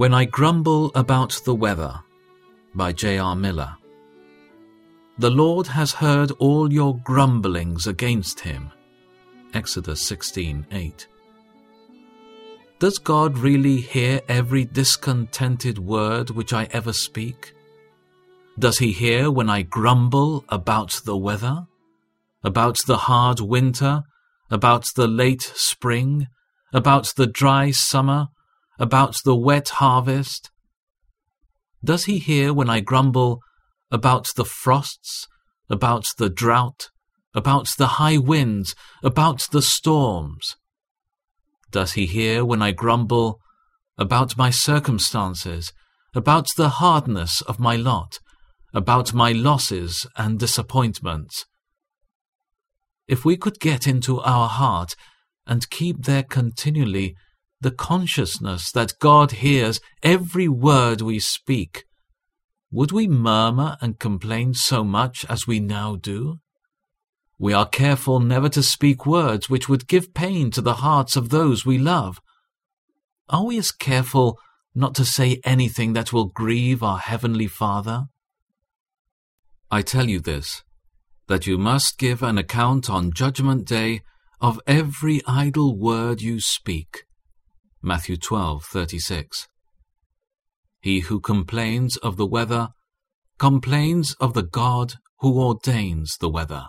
When I Grumble About the Weather by J.R. Miller. The Lord has heard all your grumblings against him. Exodus 16:8. Does God really hear every discontented word which I ever speak? Does he hear when I grumble about the weather? About the hard winter? About the late spring? About the dry summer? About the wet harvest? Does he hear when I grumble about the frosts? About the drought? About the high winds? About the storms? Does he hear when I grumble about my circumstances? About the hardness of my lot? About my losses and disappointments? If we could get into our heart and keep there continually the consciousness that God hears every word we speak, would we murmur and complain so much as we now do? We are careful never to speak words which would give pain to the hearts of those we love. Are we as careful not to say anything that will grieve our Heavenly Father? I tell you this, that you must give an account on Judgment Day of every idle word you speak. Matthew 12:36. He who complains of the weather complains of the God who ordains the weather.